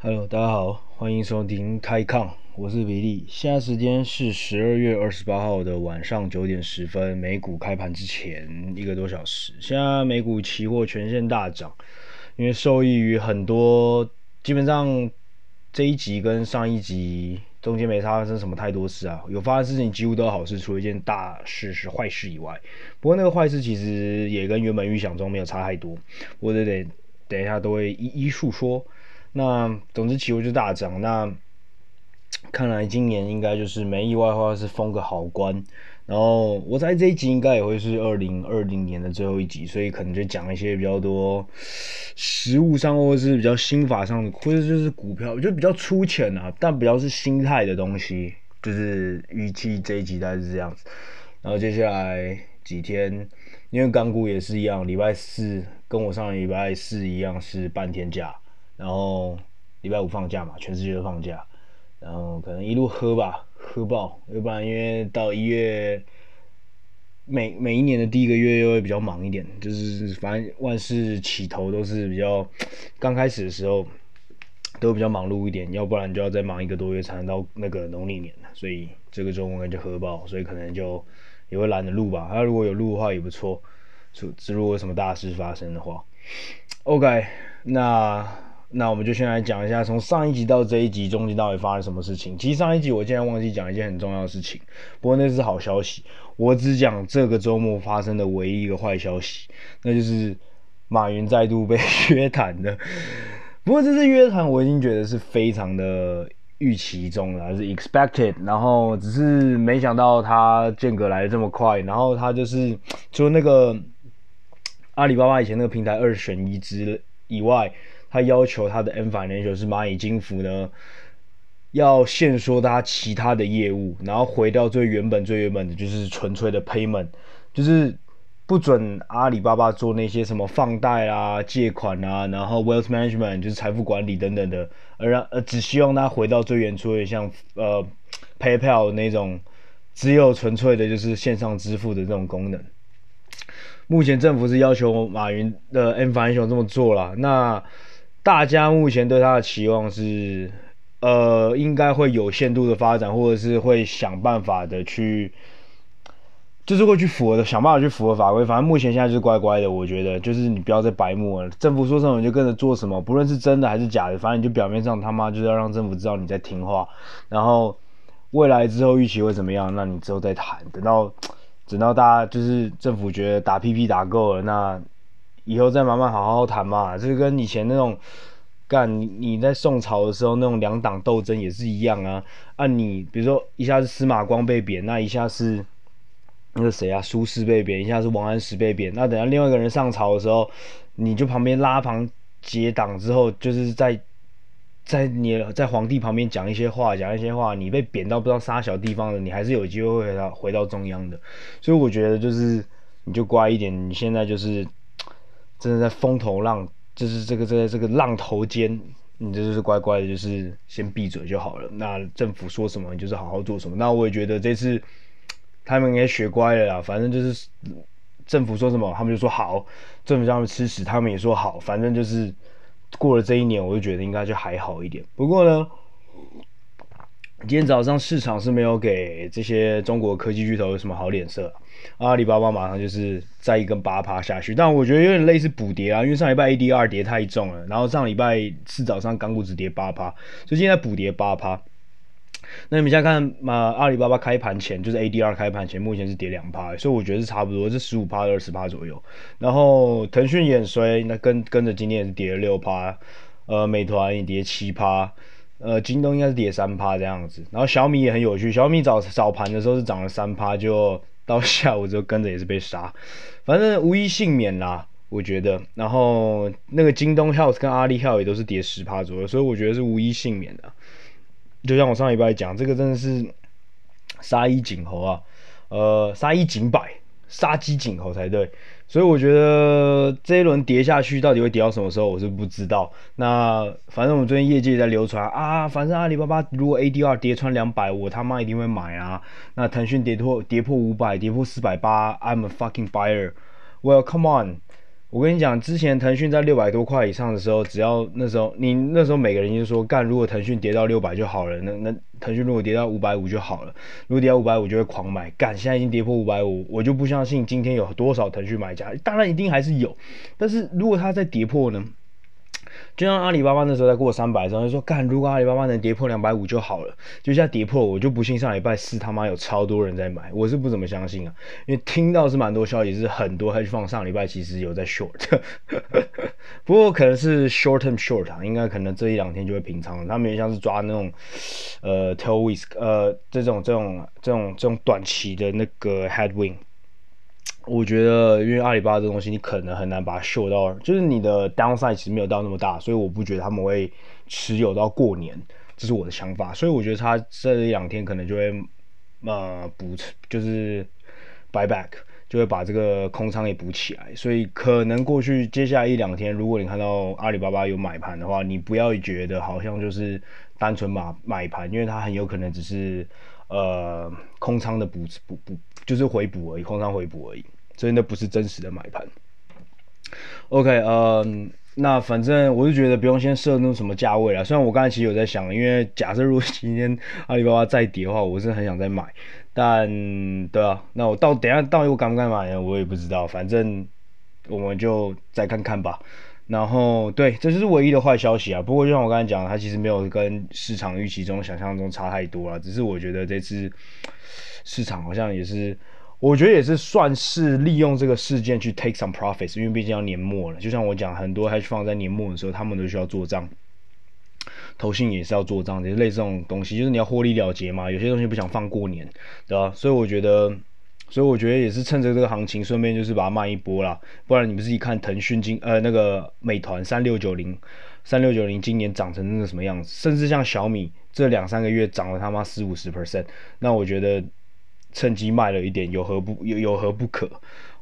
Hello，大家好，欢迎收听开杠，我是比利。现在时间是十二月二十八号的晚上九点十分，美股开盘之前一个多小时。现在美股期货全线大涨，因为受益于很多，基本上这一集跟上一集中间没发生什么太多事啊，有发生事情几乎都好事，除了一件大事是坏事以外。不过那个坏事其实也跟原本预想中没有差太多，我得得等一下都会一一述说。那总之期货就大涨，那看来今年应该就是没意外的话是封个好关，然后我猜这一集应该也会是二零二零年的最后一集，所以可能就讲一些比较多实物上或者是比较心法上的，或者就是股票就比较粗浅啊，但比较是心态的东西，就是预期这一集大概是这样子。然后接下来几天，因为港股也是一样，礼拜四跟我上礼拜四一样是半天假。然后礼拜五放假嘛，全世界都放假，然后可能一路喝吧，喝爆，要不然因为到一月，每每一年的第一个月又会比较忙一点，就是反正万事起头都是比较刚开始的时候都比较忙碌一点，要不然就要再忙一个多月才能到那个农历年，所以这个周末就喝爆，所以可能就也会懒得录吧，他如果有录的话也不错，就如果有什么大事发生的话，OK，那。那我们就先来讲一下，从上一集到这一集中间到底发生什么事情。其实上一集我竟然忘记讲一件很重要的事情，不过那是好消息。我只讲这个周末发生的唯一一个坏消息，那就是马云再度被 约谈的。不过这次约谈我已经觉得是非常的预期中了，是 expected。然后只是没想到他间隔来的这么快，然后他就是除了那个阿里巴巴以前那个平台二选一之以外。他要求他的 N Financial 是蚂蚁金服呢，要限缩他其他的业务，然后回到最原本、最原本的就是纯粹的 payment，就是不准阿里巴巴做那些什么放贷啊、借款啊，然后 wealth management 就是财富管理等等的，而让呃只希望他回到最原初的像呃 PayPal 那种只有纯粹的就是线上支付的这种功能。目前政府是要求马云的 N Financial 这么做了，那。大家目前对他的期望是，呃，应该会有限度的发展，或者是会想办法的去，就是会去符合的，想办法去符合法规。反正目前现在就是乖乖的，我觉得就是你不要再白目了，政府说什么你就跟着做什么，不论是真的还是假的，反正你就表面上他妈就是要让政府知道你在听话。然后未来之后预期会怎么样，那你之后再谈。等到等到大家就是政府觉得打屁屁打够了，那。以后再慢慢好好谈嘛，这跟以前那种干你在宋朝的时候那种两党斗争也是一样啊。啊、你比如说一下是司马光被贬，那一下是那个谁啊苏轼被贬，一下是王安石被贬。那等下另外一个人上朝的时候，你就旁边拉旁结党之后，就是在在你在皇帝旁边讲一些话，讲一些话，你被贬到不知道啥小地方的，你还是有机会回到回到中央的。所以我觉得就是你就乖一点，你现在就是。真的在风头浪，就是这个这个这个浪头间，你就是乖乖的，就是先闭嘴就好了。那政府说什么，你就是好好做什么。那我也觉得这次他们应该学乖了啦。反正就是政府说什么，他们就说好；政府叫他们吃屎，他们也说好。反正就是过了这一年，我就觉得应该就还好一点。不过呢，今天早上市场是没有给这些中国科技巨头有什么好脸色。阿里巴巴马上就是再一根八趴下去，但我觉得有点类似补跌啊，因为上礼拜 ADR 跌太重了，然后上礼拜四早上港股只跌八趴，所以现在补跌八趴。那你们现在看嘛，阿里巴巴开盘前就是 ADR 开盘前，目前是跌两趴，所以我觉得是差不多，是十五趴二十趴左右。然后腾讯也衰，那跟跟着今天也是跌了六趴，呃，美团也跌七趴，呃，京东应该是跌三趴这样子。然后小米也很有趣，小米早早盘的时候是涨了三趴就。到下午之后跟着也是被杀，反正无一幸免啦，我觉得。然后那个京东 Health 跟阿里 Health 也都是跌十趴左右，所以我觉得是无一幸免的。就像我上礼拜讲，这个真的是杀一儆猴啊，呃，杀一儆百，杀鸡儆猴才对。所以我觉得这一轮跌下去到底会跌到什么时候，我是不知道。那反正我们最近业界在流传啊，反正阿里巴巴如果 ADR 跌穿两百，我他妈一定会买啊。那腾讯跌破跌破五百，跌破四百八，I'm a fucking buyer。Well come on，我跟你讲，之前腾讯在六百多块以上的时候，只要那时候你那时候每个人就说干，如果腾讯跌到六百就好了，那那腾讯如果跌到五百五就好了，如果跌到五百五就会狂买干，现在已经跌破五百五，我就不相信今天有多少腾讯买家，当然一定还是有，但是如果它再跌破呢？就像阿里巴巴那时候在过三百的时候，就说干，如果阿里巴巴能跌破两百五就好了。就像跌破，我就不信上礼拜四他妈有超多人在买，我是不怎么相信啊。因为听到是蛮多消息，是很多 hedge fund 上礼拜其实有在 short，不过可能是 short term short 啊，应该可能这一两天就会平仓。他们也像是抓那种呃 tail risk 呃这种这种这种这种短期的那个 headwind。我觉得，因为阿里巴巴这东西，你可能很难把它秀到，就是你的 downside 其实没有到那么大，所以我不觉得他们会持有到过年，这是我的想法。所以我觉得他这一两天可能就会呃补，就是 buy back，就会把这个空仓也补起来。所以可能过去接下来一两天，如果你看到阿里巴巴有买盘的话，你不要觉得好像就是单纯买买盘，因为它很有可能只是呃空仓的补补补，就是回补而已，空仓回补而已。所以那不是真实的买盘。OK，嗯，那反正我是觉得不用先设那种什么价位了。虽然我刚才其实有在想，因为假设如果今天阿里巴巴再跌的话，我是很想再买。但对啊，那我到等下到底我敢不敢买呢？我也不知道。反正我们就再看看吧。然后对，这就是唯一的坏消息啊。不过就像我刚才讲，它其实没有跟市场预期中想象中差太多了。只是我觉得这次市场好像也是。我觉得也是算是利用这个事件去 take some profits，因为毕竟要年末了。就像我讲，很多 hedge fund 在年末的时候，他们都需要做账，投信也是要做账，就是类似这种东西，就是你要获利了结嘛。有些东西不想放过年，对吧？所以我觉得，所以我觉得也是趁着这个行情，顺便就是把它卖一波啦。不然你们自己看腾讯今呃那个美团三六九零三六九零今年涨成那个什么样子，甚至像小米这两三个月涨了他妈四五十 percent，那我觉得。趁机卖了一点，有何不有有何不可？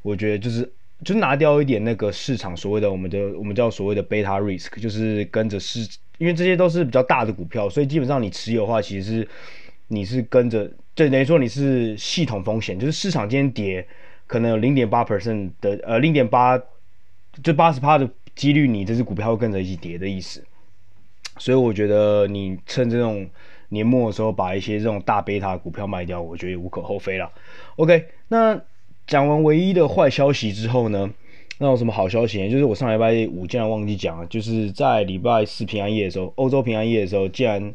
我觉得就是就拿掉一点那个市场所谓的我们的我们叫所谓的 beta risk，就是跟着市，因为这些都是比较大的股票，所以基本上你持有的话，其实是你是跟着，就等于说你是系统风险，就是市场今天跌，可能有零点八 percent 的呃零点八，就八十趴的几率，你这只股票会跟着一起跌的意思。所以我觉得你趁这种。年末的时候把一些这种大贝塔股票卖掉，我觉得也无可厚非啦。OK，那讲完唯一的坏消息之后呢，那有什么好消息？就是我上礼拜五竟然忘记讲了，就是在礼拜四平安夜的时候，欧洲平安夜的时候，竟然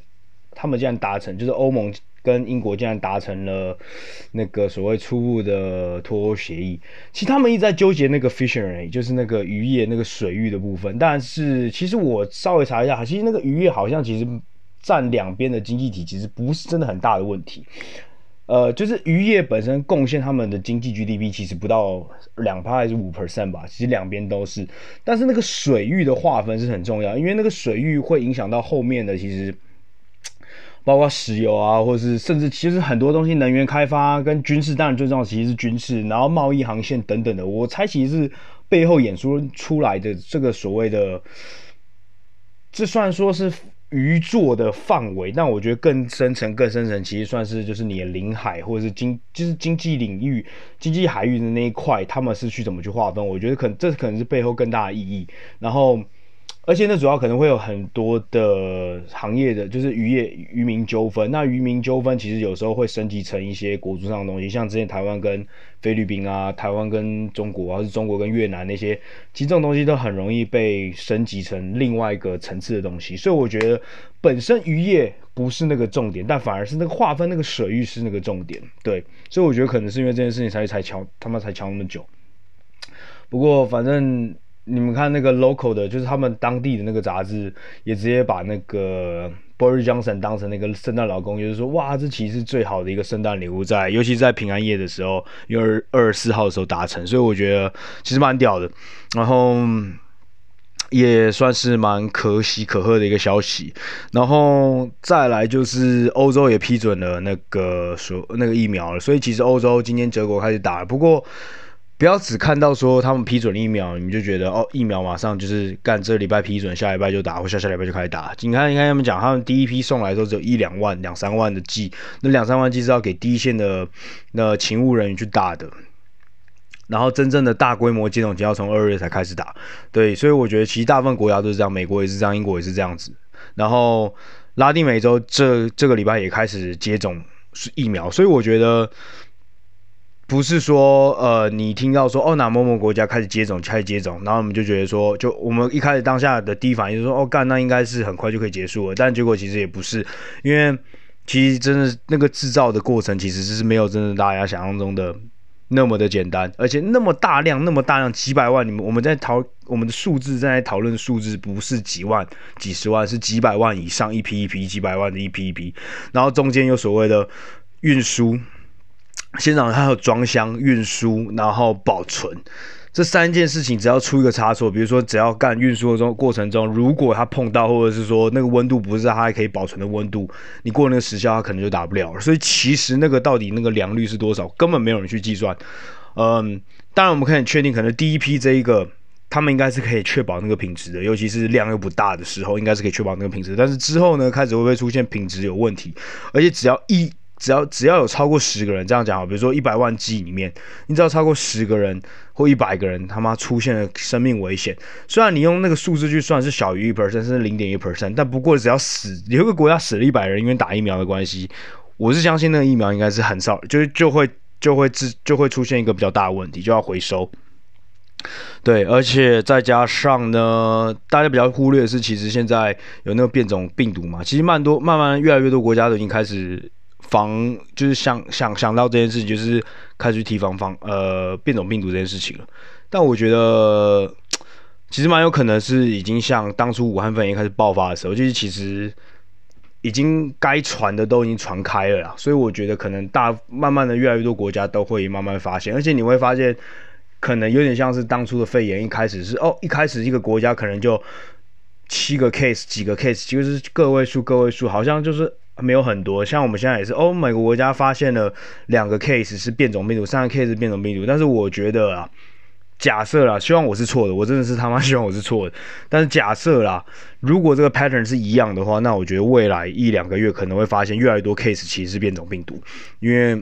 他们竟然达成，就是欧盟跟英国竟然达成了那个所谓初步的脱欧协议。其实他们一直在纠结那个 fishery，就是那个渔业那个水域的部分。但是其实我稍微查一下，其实那个渔业好像其实。占两边的经济体其实不是真的很大的问题，呃，就是渔业本身贡献他们的经济 GDP 其实不到两趴还是五 percent 吧，其实两边都是。但是那个水域的划分是很重要，因为那个水域会影响到后面的，其实包括石油啊，或者是甚至其实很多东西，能源开发跟军事，当然最重要其实是军事，然后贸易航线等等的。我猜其实是背后演出出来的这个所谓的，这算说是。渔座的范围，但我觉得更深层、更深层，其实算是就是你的领海或者是经，就是经济领域、经济海域的那一块，他们是去怎么去划分？我觉得可能这可能是背后更大的意义。然后。而且呢，主要可能会有很多的行业的，就是渔业渔民纠纷。那渔民纠纷其实有时候会升级成一些国族上的东西，像之前台湾跟菲律宾啊，台湾跟中国啊，或是中国跟越南那些，其实这种东西都很容易被升级成另外一个层次的东西。所以我觉得本身渔业不是那个重点，但反而是那个划分那个水域是那个重点。对，所以我觉得可能是因为这件事情才才敲他们才敲那么久。不过反正。你们看那个 local 的，就是他们当地的那个杂志，也直接把那个 Boris Johnson 当成那个圣诞老公，就是说，哇，这其实是最好的一个圣诞礼物在，尤其在平安夜的时候，因为二十四号的时候达成，所以我觉得其实蛮屌的，然后也算是蛮可喜可贺的一个消息。然后再来就是欧洲也批准了那个说那个疫苗了，所以其实欧洲今天德国开始打了，不过。不要只看到说他们批准疫苗，你们就觉得哦，疫苗马上就是干这礼拜批准，下礼拜就打，或下下礼拜就开始打。你看，你看他们讲，他们第一批送来的时候只有一两万、两三万的剂，那两三万剂是要给第一线的那勤务人员去打的。然后真正的大规模接种就要从二月才开始打，对，所以我觉得其实大部分国家都是这样，美国也是这样，英国也是这样子。然后拉丁美洲这这个礼拜也开始接种疫苗，所以我觉得不是说呃你听到说哦哪某某国家开始接种开始接种，然后我们就觉得说就我们一开始当下的第一反应就是说哦干那应该是很快就可以结束了，但结果其实也不是，因为其实真的那个制造的过程其实是没有真的大家想象中的。那么的简单，而且那么大量，那么大量，几百万，你们我们在讨我们的数字正，在讨论数字，不是几万、几十万，是几百万以上，一批一批，几百万的一批一批，然后中间有所谓的运输，现场还有装箱、运输，然后保存。这三件事情只要出一个差错，比如说只要干运输的中过程中，如果它碰到，或者是说那个温度不是它还可以保存的温度，你过那个时效，它可能就打不了。所以其实那个到底那个良率是多少，根本没有人去计算。嗯，当然我们可以确定，可能第一批这一个，他们应该是可以确保那个品质的，尤其是量又不大的时候，应该是可以确保那个品质。但是之后呢，开始会不会出现品质有问题？而且只要一只要只要有超过十个人这样讲好，比如说一百万剂里面，你只要超过十个人或一百个人他妈出现了生命危险，虽然你用那个数字去算是小于一 percent，甚至零点一 percent，但不过只要死有一个国家死了一百人，因为打疫苗的关系，我是相信那个疫苗应该是很少，就是就会就会自就会出现一个比较大的问题，就要回收。对，而且再加上呢，大家比较忽略的是，其实现在有那个变种病毒嘛，其实蛮多慢慢越来越多国家都已经开始。防就是想想想到这件事情，就是开始提防防呃变种病毒这件事情了。但我觉得其实蛮有可能是已经像当初武汉肺炎开始爆发的时候，就是其实已经该传的都已经传开了啦。所以我觉得可能大慢慢的越来越多国家都会慢慢发现，而且你会发现可能有点像是当初的肺炎，一开始是哦一开始一个国家可能就七个 case 几个 case，就是个位数个位数，好像就是。没有很多，像我们现在也是，哦，每个国家发现了两个 case 是变种病毒，三个 case 是变种病毒。但是我觉得啊，假设啦，希望我是错的，我真的是他妈希望我是错的。但是假设啦，如果这个 pattern 是一样的话，那我觉得未来一两个月可能会发现越来越多 case 其实是变种病毒。因为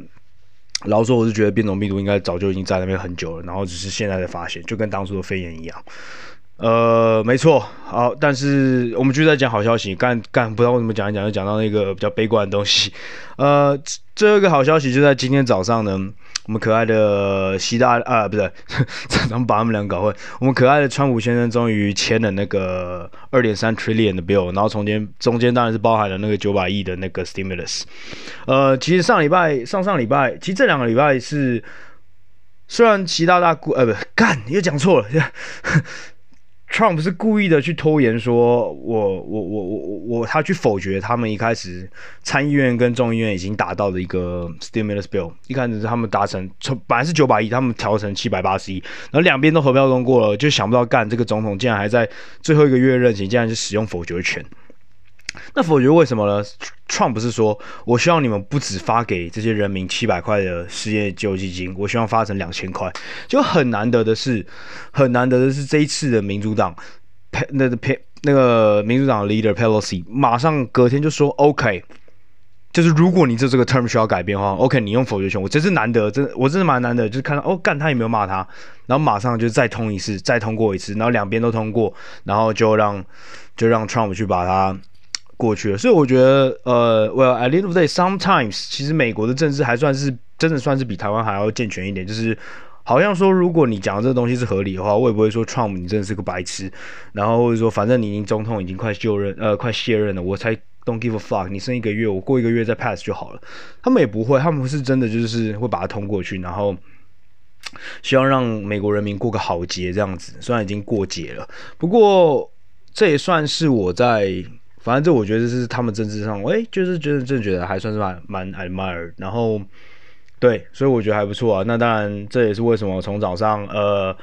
老实说，我是觉得变种病毒应该早就已经在那边很久了，然后只是现在的发现，就跟当初的肺炎一样。呃，没错，好，但是我们就在讲好消息，干干不知道为什么讲一讲就讲到那个比较悲观的东西。呃，最后一个好消息就在今天早上呢，我们可爱的习大啊，不是，怎么把他们俩搞混。我们可爱的川普先生终于签了那个二点三 trillion 的 bill，然后中间中间当然是包含了那个九百亿的那个 stimulus。呃，其实上礼拜、上上礼拜，其实这两个礼拜是，虽然习大大呃不干又讲错了。Trump 是故意的去拖延，说我我我我我我他去否决他们一开始参议院跟众议院已经达到的一个 stimulus bill，一开始是他们达成从本来是九百亿，他们调成七百八十亿，然后两边都合票通过了，就想不到干这个总统竟然还在最后一个月任期，竟然是使用否决权。那否决为什么呢？Trump 不是说，我希望你们不只发给这些人民七百块的失业救济金，我希望发成两千块。就很难得的是，很难得的是这一次的民主党，那个那个民主党 leader Pelosi 马上隔天就说 OK，就是如果你这这个 term 需要改变的话，OK，你用否决权，我真是难得，真我真的蛮难得，就是看到哦干他也没有骂他，然后马上就再通一次，再通过一次，然后两边都通过，然后就让就让 Trump 去把他。过去了，所以我觉得，呃，Well at the end of the day, sometimes 其实美国的政治还算是真的算是比台湾还要健全一点。就是好像说，如果你讲的这个东西是合理的话，我也不会说 Trump 你真的是个白痴。然后或者说，反正你已经总统已经快就任，呃，快卸任了，我才 don't give a fuck。你剩一个月，我过一个月再 pass 就好了。他们也不会，他们是真的就是会把它通过去，然后希望让美国人民过个好节这样子。虽然已经过节了，不过这也算是我在。反正这我觉得是他们政治上，哎，就是觉得真的觉得还算是蛮蛮 admire，然后对，所以我觉得还不错啊。那当然这也是为什么从早上呃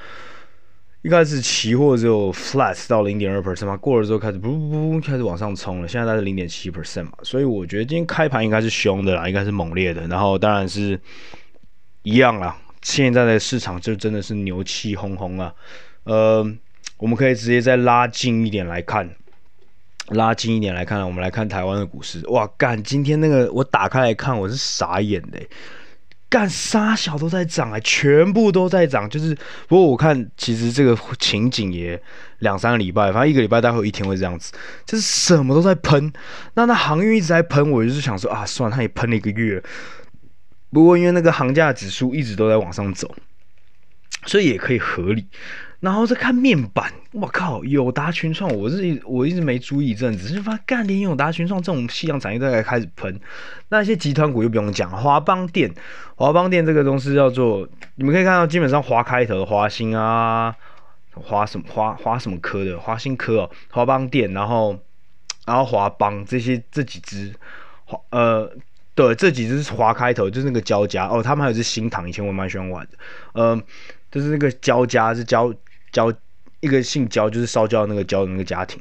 一开始期货只有 flat 到零点二 percent 嘛，过了之后开始噗噗噗开始往上冲了，现在大概是零点七 percent 嘛。所以我觉得今天开盘应该是凶的啦，应该是猛烈的。然后当然是一样啦，现在的市场就真的是牛气哄哄啊。呃，我们可以直接再拉近一点来看。拉近一点来看，我们来看台湾的股市。哇，干！今天那个我打开来看，我是傻眼的。干啥小都在涨哎，全部都在涨。就是不过我看其实这个情景也两三个礼拜，反正一个礼拜大概一天会这样子，就是什么都在喷。那那航运一直在喷，我就是想说啊，算了，它也喷了一个月。不过因为那个航价指数一直都在往上走，所以也可以合理。然后再看面板，我靠，友达群创，我是我一直没注意一阵子，就发现干连友达群创这种夕阳产业都在开始喷。那些集团股又不用讲，华邦电，华邦电这个东西叫做，你们可以看到，基本上华开头的华兴啊，华什么华华什么科的华兴科哦，华邦电，然后然后华邦这些这几只，华呃对，这几只是华开头，就是那个交加。哦，他们还有只新唐，以前我蛮喜欢玩的，呃，就是那个焦家是焦。焦一个姓焦，就是烧焦那个焦的那个家庭，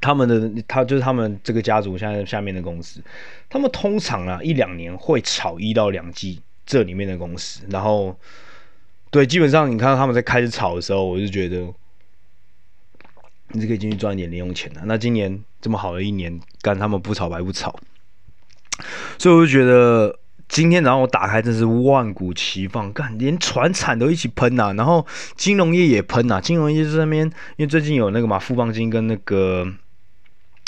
他们的他就是他们这个家族现在下面的公司，他们通常啊一两年会炒一到两季这里面的公司，然后对，基本上你看到他们在开始炒的时候，我就觉得你是可以进去赚一点零用钱的。那今年这么好的一年，干他们不炒白不炒，所以我就觉得。今天早上我打开，真是万古齐放，干连船产都一起喷呐、然后金融业也喷呐、金融业这边因为最近有那个嘛富邦金跟那个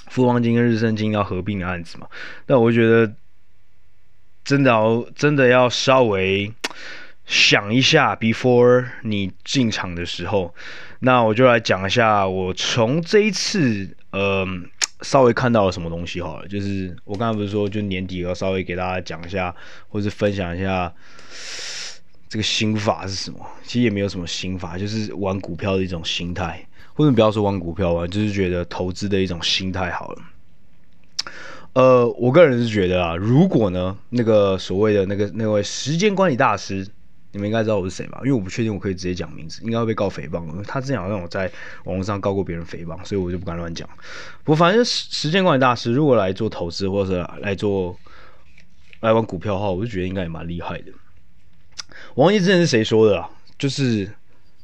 富邦金跟日盛金要合并的案子嘛，那我觉得真的要真的要稍微想一下，before 你进场的时候，那我就来讲一下我从这一次呃。稍微看到了什么东西好了，就是我刚才不是说，就年底要稍微给大家讲一下，或是分享一下这个心法是什么。其实也没有什么心法，就是玩股票的一种心态，或者不要说玩股票吧，就是觉得投资的一种心态好了。呃，我个人是觉得啊，如果呢，那个所谓的那个那位时间管理大师。你们应该知道我是谁吧？因为我不确定我可以直接讲名字，应该会被告诽谤。他之前好像有在网络上告过别人诽谤，所以我就不敢乱讲。不过反正时间管理大师如果来做投资或者来做来玩股票的话，我就觉得应该也蛮厉害的。王毅之前是谁说的啊？就是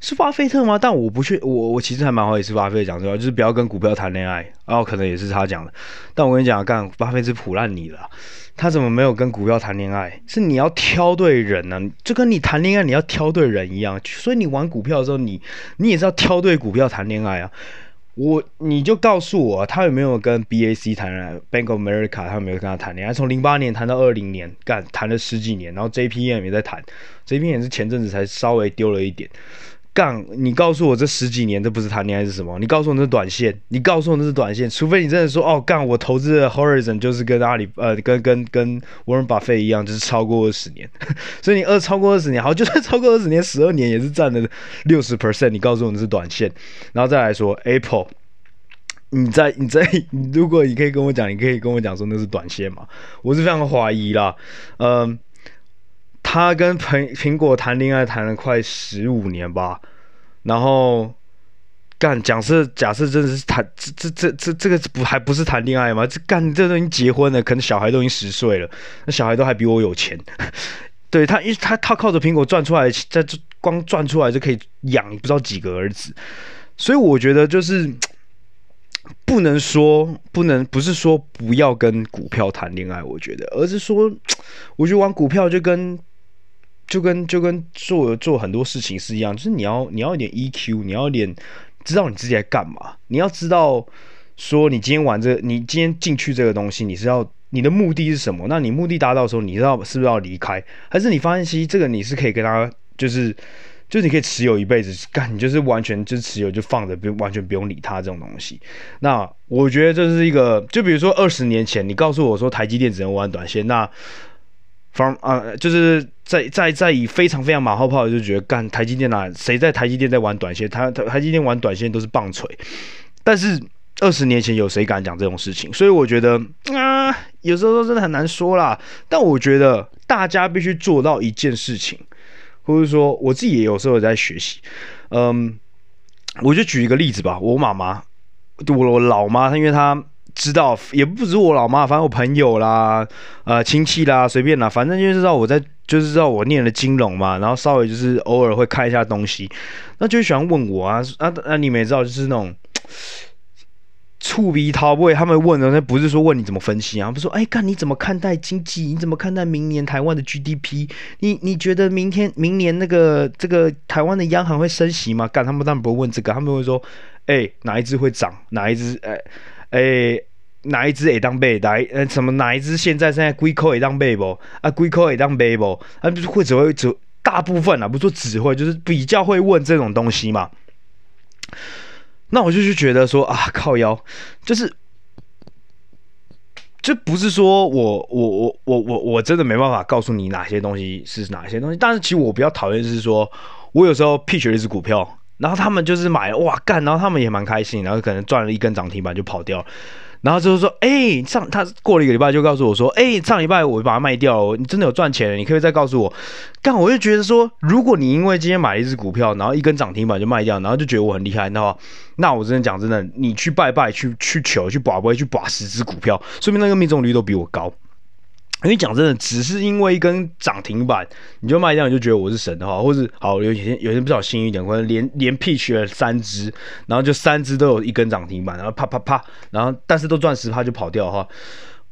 是巴菲特吗？但我不确，我我其实还蛮好意思巴菲特讲这话，就是不要跟股票谈恋爱。然后可能也是他讲的，但我跟你讲，干巴菲特唬烂你了。他怎么没有跟股票谈恋爱？是你要挑对人呢、就跟你谈恋爱你要挑对人一样。所以你玩股票的时候，你你也是要挑对股票谈恋爱啊。我你就告诉我，他有没有跟 BAC 谈恋爱？Bank of America 他有没有跟他谈恋爱？从零八年谈到二零年，干谈了十几年，然后 JPM 也在谈，JPM 也是前阵子才稍微丢了一点。杠，你告诉我这十几年这不是谈恋爱是什么？你告诉我那是短线，你告诉我那是短线，除非你真的说哦，杠，我投资的 Horizon 就是跟阿里呃跟跟跟 Warren Buffett 一样，就是超过二十年，所以你二超过二十年，好，就算超过二十年，十二年也是占了六十 percent。你告诉我那是短线，然后再来说 Apple，你在你在，如果你可以跟我讲，你可以跟我讲说那是短线嘛？我是非常怀疑啦，嗯。他跟苹苹果谈恋爱谈了快十五年吧，然后干，假设假设真的是谈这这这这这个不还不是谈恋爱吗？这干这都已经结婚了，可能小孩都已经十岁了，那小孩都还比我有钱。对他，因为他他靠着苹果赚出来，在这光赚出来就可以养不知道几个儿子，所以我觉得就是 不能说不能不是说不要跟股票谈恋爱，我觉得，而是说 我觉得玩股票就跟。就跟就跟做做很多事情是一样，就是你要你要一点 EQ，你要一点知道你自己在干嘛，你要知道说你今天玩这，你今天进去这个东西，你是要你的目的是什么？那你目的达到的时候，你知道是不是要离开？还是你发现其实这个你是可以跟他就是就是你可以持有一辈子，干你就是完全就持有就放着，不完全不用理他这种东西。那我觉得这是一个，就比如说二十年前你告诉我说台积电只能玩短线，那。From 啊、就是在在在以非常非常马后炮，就觉得干台积电啊，谁在台积电在玩短线？台台台积电玩短线都是棒槌。但是二十年前有谁敢讲这种事情？所以我觉得啊，有时候真的很难说啦。但我觉得大家必须做到一件事情，或者说我自己也有时候在学习。嗯，我就举一个例子吧，我妈妈，我我老妈，她因为她。知道也不止我老妈，反正我朋友啦，呃亲戚啦，随便啦，反正就是知道我在，就是知道我念了金融嘛，然后稍微就是偶尔会看一下东西，那就喜欢问我啊啊啊！你们也知道，就是那种触鼻掏不会，他们问的那不是说问你怎么分析啊，不是说哎，干你怎么看待经济？你怎么看待明年台湾的 GDP？你你觉得明天明年那个这个台湾的央行会升息吗？干他们当然不会问这个，他们会说，哎，哪一只会涨？哪一只？哎诶，哪一支会当背？哪呃什么？哪一支现在现在龟壳会当背不？啊，龟壳会当背不？啊，不是会只会只大部分啊，不说只会，就是比较会问这种东西嘛。那我就去觉得说啊，靠腰，就是，这不是说我我我我我我真的没办法告诉你哪些东西是哪些东西，但是其实我比较讨厌的是说，我有时候 pitch 了一只股票，然后他们就是买哇干，然后他们也蛮开心，然后可能赚了一根涨停板就跑掉。然后就是说，哎、上他过了一个礼拜就告诉我说，哎、上礼拜我把它卖掉了，你真的有赚钱了，你可以再告诉我。干，我就觉得说，如果你因为今天买了一只股票，然后一根涨停板就卖掉，然后就觉得我很厉害，那话，那我真的讲真的，你去拜拜，去去求，去拔杯，去拔十只股票，说明那个命中率都比我高。跟你讲真的，只是因为一根涨停板你就卖掉，你就觉得我是神的话，或是好有些有些比较幸运一点，可能连连 P 取了三只，然后就三只都有一根涨停板，然后啪啪啪，然后但是都赚十趴就跑掉的话，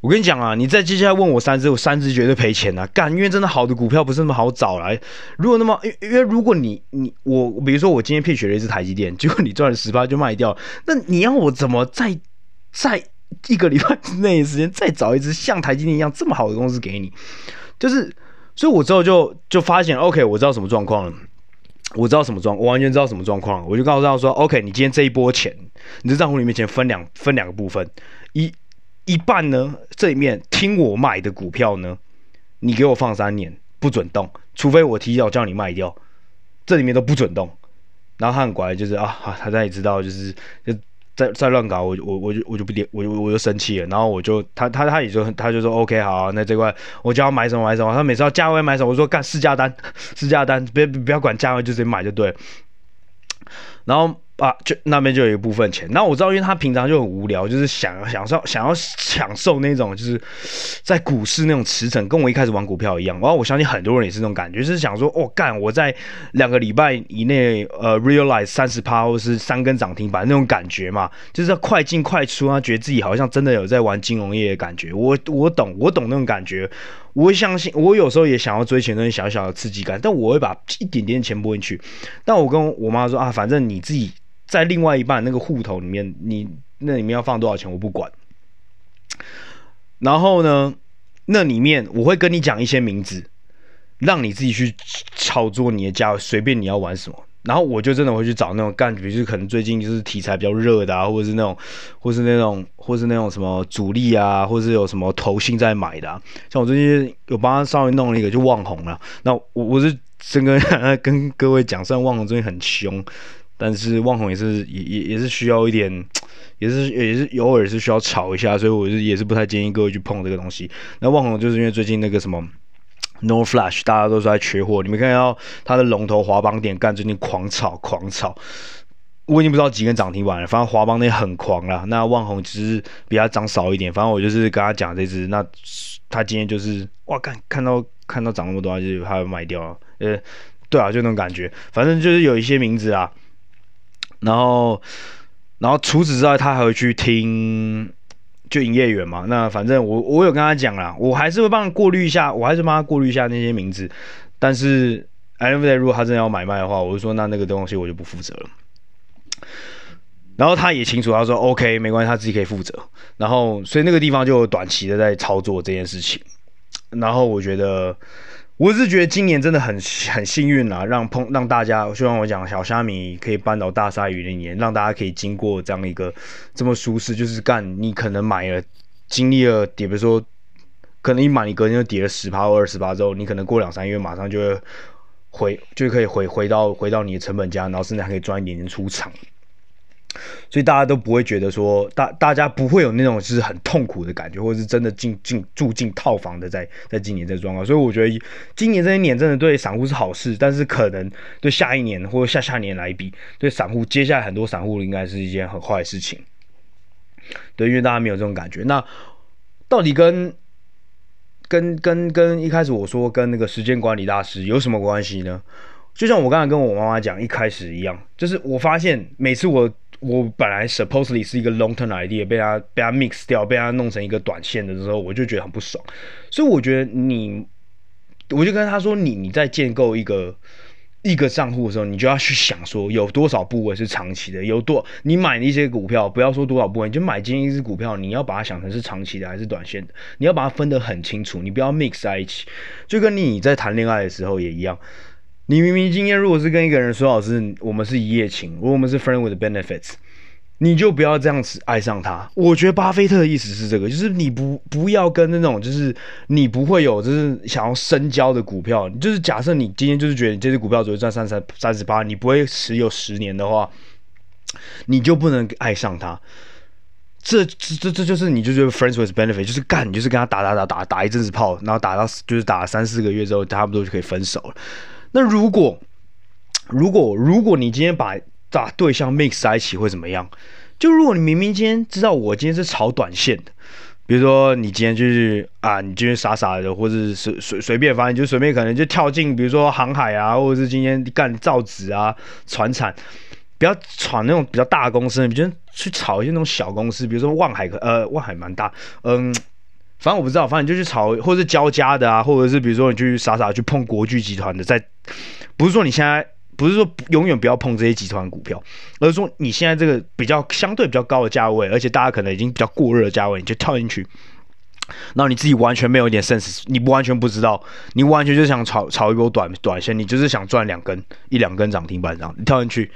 我跟你讲啊，你再接下来问我三只，我三只绝对赔钱啊！干，因为真的好的股票不是那么好找来。如果那么，因因为如果你你我，比如说我今天 pitch 了一只台积电，结果你赚了十趴就卖掉，那你要我怎么再再？一个礼拜之内的时间，再找一只像台积电一样这么好的公司给你，就是，所以我之后就就发现，OK，我知道什么状况了，我知道什么状，我完全知道什么状况了，我就告诉他说，OK，你今天这一波钱，你的账户里面钱分两分两个部分，一一半呢，这里面听我买的股票呢，你给我放三年不准动，除非我提早叫你卖掉，这里面都不准动。然后他很乖，就是啊，他他也知道，就是就。再再乱搞，我我我就我就不点，我就我就生气了。然后我就他他他也就他就说 OK 好，那这块我就要买什么买什么。他每次要价位买什么，我说干试驾单，试驾单，别不要管价位，就直接买就对。然后。啊，就那边就有一部分钱。那我知道，因为他平常就很无聊，就是想享受、想要享受那种，就是在股市那种驰骋，跟我一开始玩股票一样。然后我相信很多人也是这种感觉，就是想说，哦，干，我在两个礼拜以内，呃，realize 三十趴或是三根涨停板那种感觉嘛，就是要快进快出啊，觉得自己好像真的有在玩金融业的感觉。我我懂，我懂那种感觉。我会相信，我有时候也想要追求那种小小的刺激感，但我会把一点点钱拨进去。但我跟我妈说啊，反正你自己。在另外一半那个户头里面，你那里面要放多少钱我不管。然后呢，那里面我会跟你讲一些名字，让你自己去操作你的价，随便你要玩什么。然后我就真的会去找那种干，比如就可能最近就是题材比较热的啊，或者是那种，或是那种，或是那种什么主力啊，或是有什么投信在买的。像我最近有帮他稍微弄了一个，就旺红了。那我我是真跟 跟各位讲，虽然旺红最近很凶。但是旺红也是也也也是需要一点，也是也是偶尔是需要炒一下，所以我是也是不太建议各位去碰这个东西。那旺红就是因为最近那个什么 No Flash 大家都是在缺货，你们看到它的龙头华邦点干最近狂炒狂炒，我已经不知道几根涨停板了，反正华邦那很狂了。那旺宏只是比它涨少一点，反正我就是跟他讲这只，那他今天就是哇看看到看到涨那么多，就他要卖掉。呃，对啊，就那种感觉，反正就是有一些名字啊。然后，然后除此之外，他还会去听就营业员嘛。那反正我我有跟他讲啦，我还是会帮他过滤一下，我还是帮他过滤一下那些名字。但是，anyway，如果他真的要买卖的话，我就说那那个东西我就不负责了。然后他也清楚，他说 OK，没关系，他自己可以负责。然后，所以那个地方就短期的在操作这件事情。然后我觉得。我是觉得今年真的很很幸运啦，让碰让大家，就像我讲小虾米可以扳倒大鲨鱼的年，让大家可以经过这样一个这么舒适，就是干你可能买了，经历了，比如说可能一买你隔天就跌了十趴或二十趴之后，你可能过两三月马上就会回，就可以回回到回到你的成本价，然后甚至还可以赚一点点出场。所以大家都不会觉得说大大家不会有那种是很痛苦的感觉，或者是真的进进住进套房的在在今年这状况。所以我觉得今年这一年真的对散户是好事，但是可能对下一年或者下下年来比，对散户接下来很多散户应该是一件很坏的事情。对，因为大家没有这种感觉。那到底跟跟跟跟一开始我说跟那个时间管理大师有什么关系呢？就像我刚才跟我妈妈讲一开始一样，就是我发现每次我我本来 supposedly 是一个 long term idea，被他被他 mix 掉，被他弄成一个短线的时候，我就觉得很不爽。所以我觉得你，我就跟他说，你你在建构一个一个账户的时候，你就要去想说，有多少部位是长期的，有多你买那些股票，不要说多少部位，你就买进一只股票，你要把它想成是长期的还是短线的，你要把它分得很清楚，你不要 mix 在一起。就跟你在谈恋爱的时候也一样。你明明今天如果是跟一个人说老师，我们是一夜情，我们是 friend with benefits，你就不要这样子爱上他。我觉得巴菲特的意思是这个，就是你不不要跟那种就是你不会有就是想要深交的股票，就是假设你今天就是觉得你这支股票只会赚三三三十八，你不会持有十年的话，你就不能爱上他。这这这就是你就觉得 friends with benefit，就是干你就是跟他打打打打打一阵子炮，然后打到就是打了三四个月之后，差不多就可以分手了。那如果，如果如果你今天把把对象 mix 在一起会怎么样？就如果你明明今天知道我今天是炒短线的，比如说你今天就是啊，你今天傻傻的，或者是随随随便，反正就随便可能就跳进，比如说航海啊，或者是今天干造纸啊、船产，不要闯那种比较大公司，你就去炒一些那种小公司，比如说望海，呃，望海蛮大，嗯。反正我不知道，反正你就去炒，或者是交加的啊，或者是比如说你去傻傻去碰国巨集团的，在不是说你现在不是说永远不要碰这些集团股票，而是说你现在这个比较相对比较高的价位，而且大家可能已经比较过热的价位，你就跳进去，然后你自己完全没有一点 sense，你不完全不知道，你完全就想炒炒一波短短线，你就是想赚两根一两根涨停板这样，你跳进去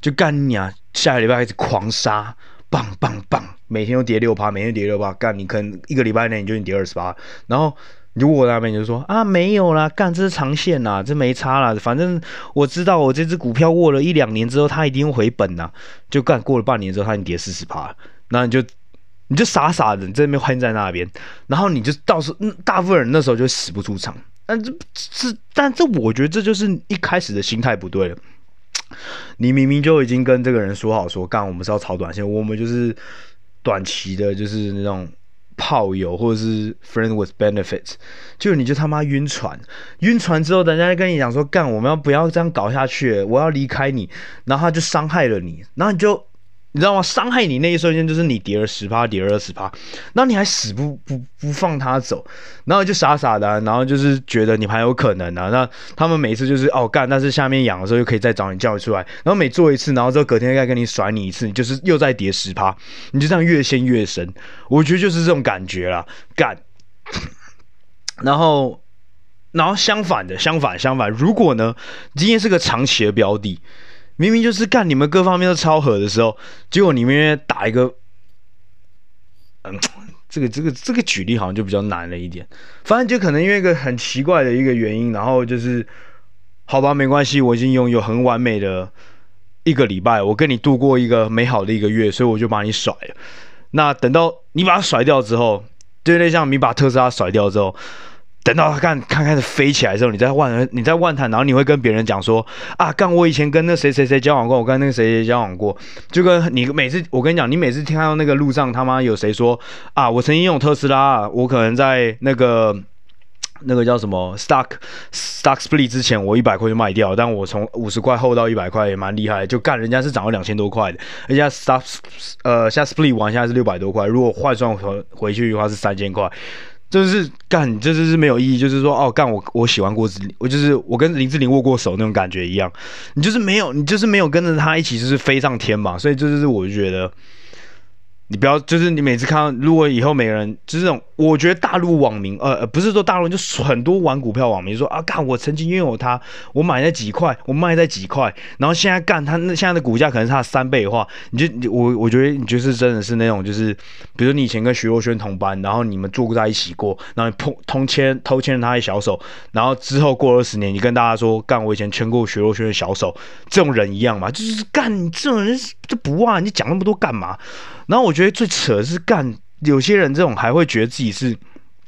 就干你啊，下个礼拜开始狂杀。棒棒棒！每天都跌六趴，每天跌六趴，干你可能一个礼拜内你就跌二十八，然后如果那边就说啊没有啦，干这是长线呐，这没差啦，反正我知道我这只股票过了一两年之后它一定会回本呐，就干过了半年之后它已经跌四十趴，那你就你就傻傻的你在那边欢在那边，然后你就到时候大部分人那时候就死不出场，但这这但这我觉得这就是一开始的心态不对了。你明明就已经跟这个人说好说干，我们是要炒短线，我们就是短期的，就是那种炮友或者是 friend with benefits，就你就他妈晕船，晕船之后，人家跟你讲说干，我们要不要这样搞下去？我要离开你，然后他就伤害了你，然后你就。你知道吗？伤害你那一瞬间，就是你跌了十趴，跌了二十趴，那你还死不不不放他走，然后就傻傻的、然后就是觉得你还有可能啊。那他们每次就是哦干，但是下面痒的时候又可以再找你叫你出来，然后每做一次，然后之后隔天再跟你甩你一次，你就是又再跌十趴，你就这样越陷越深。我觉得就是这种感觉啦，干。然后，然后相反的，相反相反，如果呢，今天是个长期的标的。明明就是干你们各方面都超合的时候，结果你们打一个，嗯，这个这个这个举例好像就比较难了一点。反正就可能因为一个很奇怪的一个原因，然后就是，好吧，没关系，我已经拥有很完美的一个礼拜，我跟你度过一个美好的一个月，所以我就把你甩了。那等到你把它甩掉之后，就类像你把特斯拉甩掉之后。等到他干看开始飞起来的时候，你再万你再万谈，然后你会跟别人讲说啊，干我以前跟那谁谁谁交往过，我跟那个谁谁交往过，就跟你每次我跟你讲，你每次听到那个路上他妈有谁说啊，我曾经用特斯拉，我可能在那个那个叫什么 stock stock split 之前，我一百块就卖掉，但我从五十块后到一百块也蛮厉害，就干人家是涨了两千多块的，人家 stock 呃现在 split 完现在是六百多块，如果换算回回去的话是三千块。就是干，这就是没有意义。就是说，哦，干我我喜欢过，我就是我跟林志玲握过手那种感觉一样。你就是没有，你就是没有跟着他一起，就是飞上天嘛。所以这就是我就觉得。你不要，就是你每次看到，如果以后每个人就是这种，我觉得大陆网民，呃，不是说大陆，就很多玩股票网民说啊，干我曾经拥有它，我买在几块，我卖在几块，然后现在干它那现在的股价可能是它三倍的话，你就我我觉得你就是真的是那种，就是比如你以前跟徐若瑄同班，然后你们坐在一起过，然后你碰通牵偷牵了他的小手，然后之后过二十年，你跟大家说干我以前牵过徐若瑄的小手，这种人一样嘛，就是干这种人就不啊，你讲那么多干嘛？然后我觉得最扯的是干，有些人这种还会觉得自己是，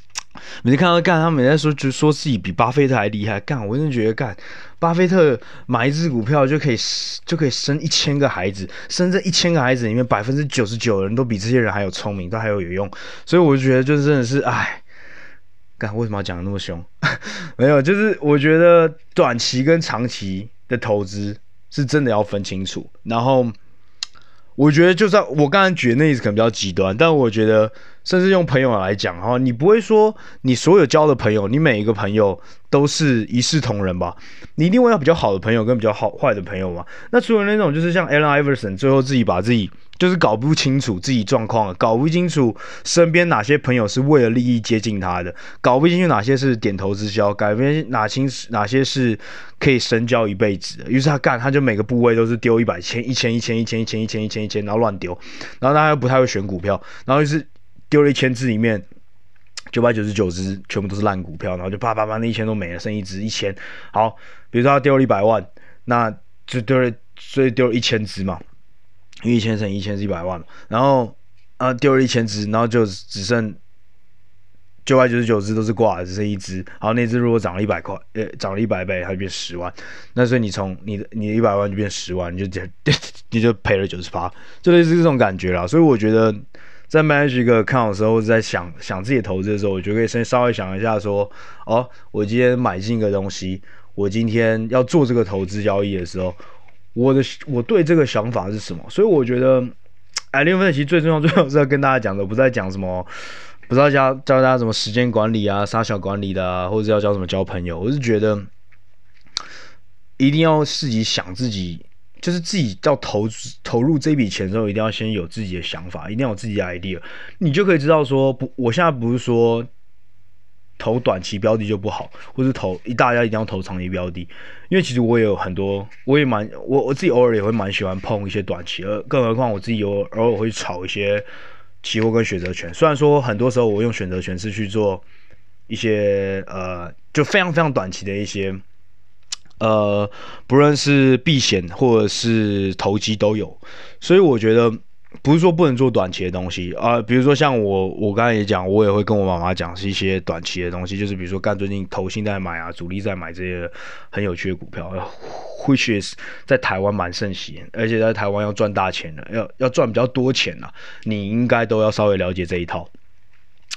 每次看到干，他们在说就说自己比巴菲特还厉害干，我真的觉得干，巴菲特买一只股票就可以就可以生一千个孩子，生这一千个孩子里面百分之九十九的人都比这些人还有聪明，都还有有用，所以我就觉得就真的是哎，干为什么要讲的那么凶？没有，就是我觉得短期跟长期的投资是真的要分清楚，然后。我觉得就算我刚才举的那例子可能比较极端，但我觉得甚至用朋友来讲哈，你不会说你所有交的朋友，你每一个朋友都是一视同仁吧？你一定会有比较好的朋友跟比较好坏的朋友嘛？那除了那种就是像 Allen Iverson 最后自己把自己就是搞不清楚自己状况，搞不清楚身边哪些朋友是为了利益接近他的，搞不清楚哪些是点头之交，改变哪清哪些是可以深交一辈子的。于是他干，他就每个部位都是丢一百千、一千、一千、一千、一千、一千、一千、一千，然后乱丢。然后他又不太会选股票，然后就是丢了一千只里面九百九十九只全部都是烂股票，然后就啪啪啪那一千都没了，剩一只一千。好，比如说他丢了一百万，那就丢了，所以丢了一千只嘛。因为一千乘一千是一百万，然后啊丢了一千只，然后就只剩九百九十九只都是挂，只剩一只。好，那只如果涨了一百块，呃，涨了一百倍，它就变十万。那所以你从你的你的一百万就变十万，你就 你就赔了九十八，就类似这种感觉啦。所以我觉得在 manage 一个 account 的时候，在想想自己投资的时候，我就可以先稍微想一下说，哦，我今天买进一个东西，我今天要做这个投资交易的时候。我的我对这个想法是什么？所以我觉得，哎，零分其实最重要、最重要是要跟大家讲的，不是在讲什么，不知道教教大家什么时间管理啊、杀小管理的啊，或者要教什么交朋友。我是觉得，一定要自己想自己，就是自己要投投入这笔钱的时候，一定要先有自己的想法，一定要有自己的 idea，你就可以知道说，不，我现在不是说。投短期标的就不好，或是投一大家一定要投长期标的，因为其实我也有很多，我也蛮我我自己偶尔也会蛮喜欢碰一些短期，而更何况我自己有偶尔会炒一些期货跟选择权。虽然说很多时候我用选择权是去做一些呃，就非常非常短期的一些呃，不论是避险或者是投机都有，所以我觉得。不是说不能做短期的东西啊、比如说像我，我刚才也讲，我也会跟我妈妈讲是一些短期的东西，就是比如说干最近投信在买啊，主力在买这些很有趣的股票，which is 在台湾蛮盛行，而且在台湾要赚大钱的，要要赚比较多钱呐，你应该都要稍微了解这一套。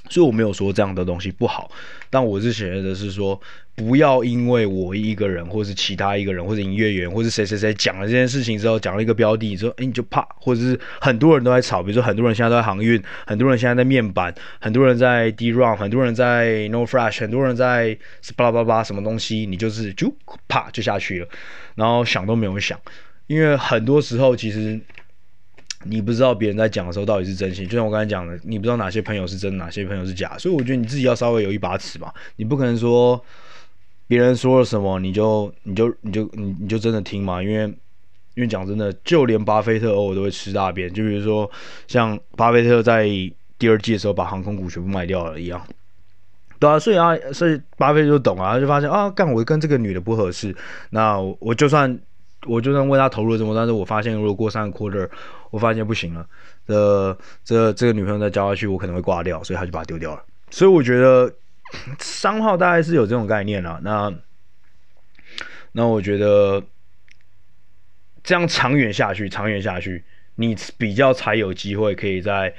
所以我没有说这样的东西不好，但我是觉得是说，不要因为我一个人，或是其他一个人，或者营业员，或是谁谁谁讲了这件事情之后，讲了一个标的你说，哎，你就怕，或者是很多人都在炒，比如说很多人现在都在航运，很多人现在在面板，很多人在 DRAM，很多人在 no flash，很多人在巴拉巴拉什么东西，你就是就啪就下去了，然后想都没有想，因为很多时候其实。你不知道别人在讲的时候到底是真心，就像我刚才讲的，你不知道哪些朋友是真，哪些朋友是假，所以我觉得你自己要稍微有一把尺嘛。你不可能说别人说了什么你就你就你就你你就真的听嘛，因为因为讲真的，就连巴菲特偶尔都会吃大便，就比如说像巴菲特在第二季的时候把航空股全部卖掉了一样，对啊，所以啊，所以巴菲特就懂啊，他就发现啊，干我跟这个女的不合适，那我就算。我就算为他投入了这么多，但是我发现如果过三个 quarter，我发现不行了，这这这个女朋友再交下去，我可能会挂掉，所以他就把它丢掉了。所以我觉得商号大概是有这种概念了。那那我觉得这样长远下去，长远下去，你比较才有机会可以在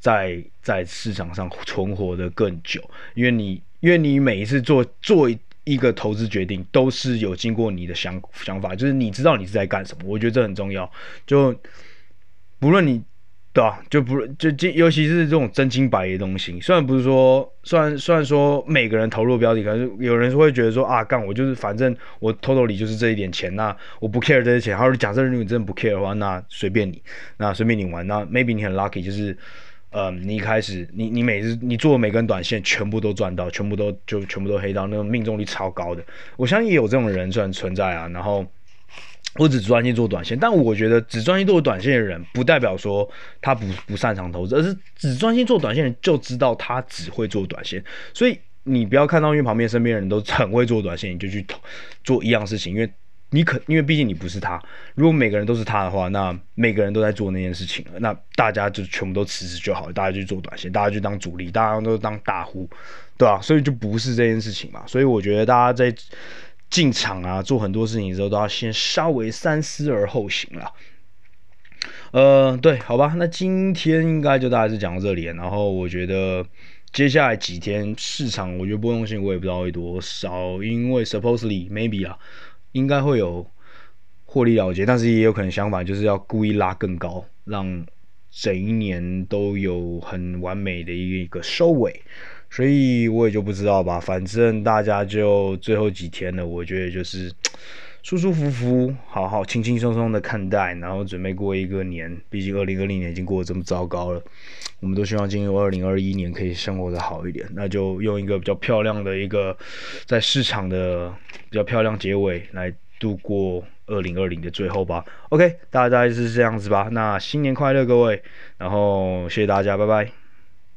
在在市场上存活的更久，因为你因为你每一次做做。一个投资决定都是有经过你的想想法，就是你知道你是在干什么，我觉得这很重要。就不论你对吧，就不就就尤其是这种真金白银的东西，虽然不是说，虽然虽然说每个人投入标的，可是有人会觉得说啊，干我就是反正我偷偷里就是这一点钱，那我不 care 这些钱。他说假设如果你真的不 care 的话，那随便你，那随便你玩，那 maybe 你很 lucky，就是。呃，你一开始，你你每次你做每根短线全部都赚到，全部都就全部都黑到，那种命中率超高的，我相信也有这种人算存在啊。然后，我只专心做短线，但我觉得只专心做短线的人，不代表说他不不擅长投资，而是只专心做短线的人就知道他只会做短线。所以你不要看到因为旁边身边人都很会做短线，你就去做一样事情，因为。你可，因为毕竟你不是他。如果每个人都是他的话，那每个人都在做那件事情了，那大家就全部都辞职就好，大家去做短线，大家就当主力，大家都当大户，对吧？所以就不是这件事情嘛。所以我觉得大家在进场啊，做很多事情的时候，都要先稍微三思而后行啦。呃，对，好吧，那今天应该就大概是讲到这里。然后我觉得接下来几天市场，我觉得波动性我也不知道会多少，因为 supposedly maybe 啊。应该会有获利了结，但是也有可能相反，就是要故意拉更高，让整一年都有很完美的一个收尾。所以我也就不知道吧，反正大家就最后几天了，我觉得就是 舒舒服服、好好轻轻松松的看待，然后准备过一个年。毕竟二零二零年已经过得这么糟糕了，我们都希望进入二零二一年可以生活的好一点。那就用一个比较漂亮的一个在市场的比较漂亮结尾来度过二零二零的最后吧。OK，大概是这样子吧。那新年快乐，各位，然后谢谢大家，拜拜。